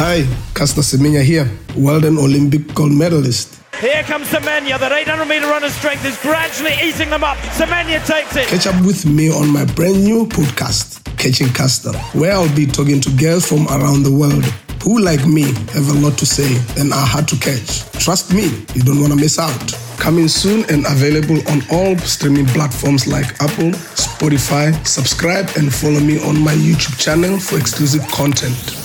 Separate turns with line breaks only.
Hi, Caster Semenya here, world and Olympic gold medalist.
Here comes Semenya. That 800 meter runner strength is gradually eating them up. Semenya takes it.
Catch up with me on my brand new podcast, Catching Caster, where I'll be talking to girls from around the world who, like me, have a lot to say and are hard to catch. Trust me, you don't want to miss out. Coming soon and available on all streaming platforms like Apple, Spotify. Subscribe and follow me on my YouTube channel for exclusive content.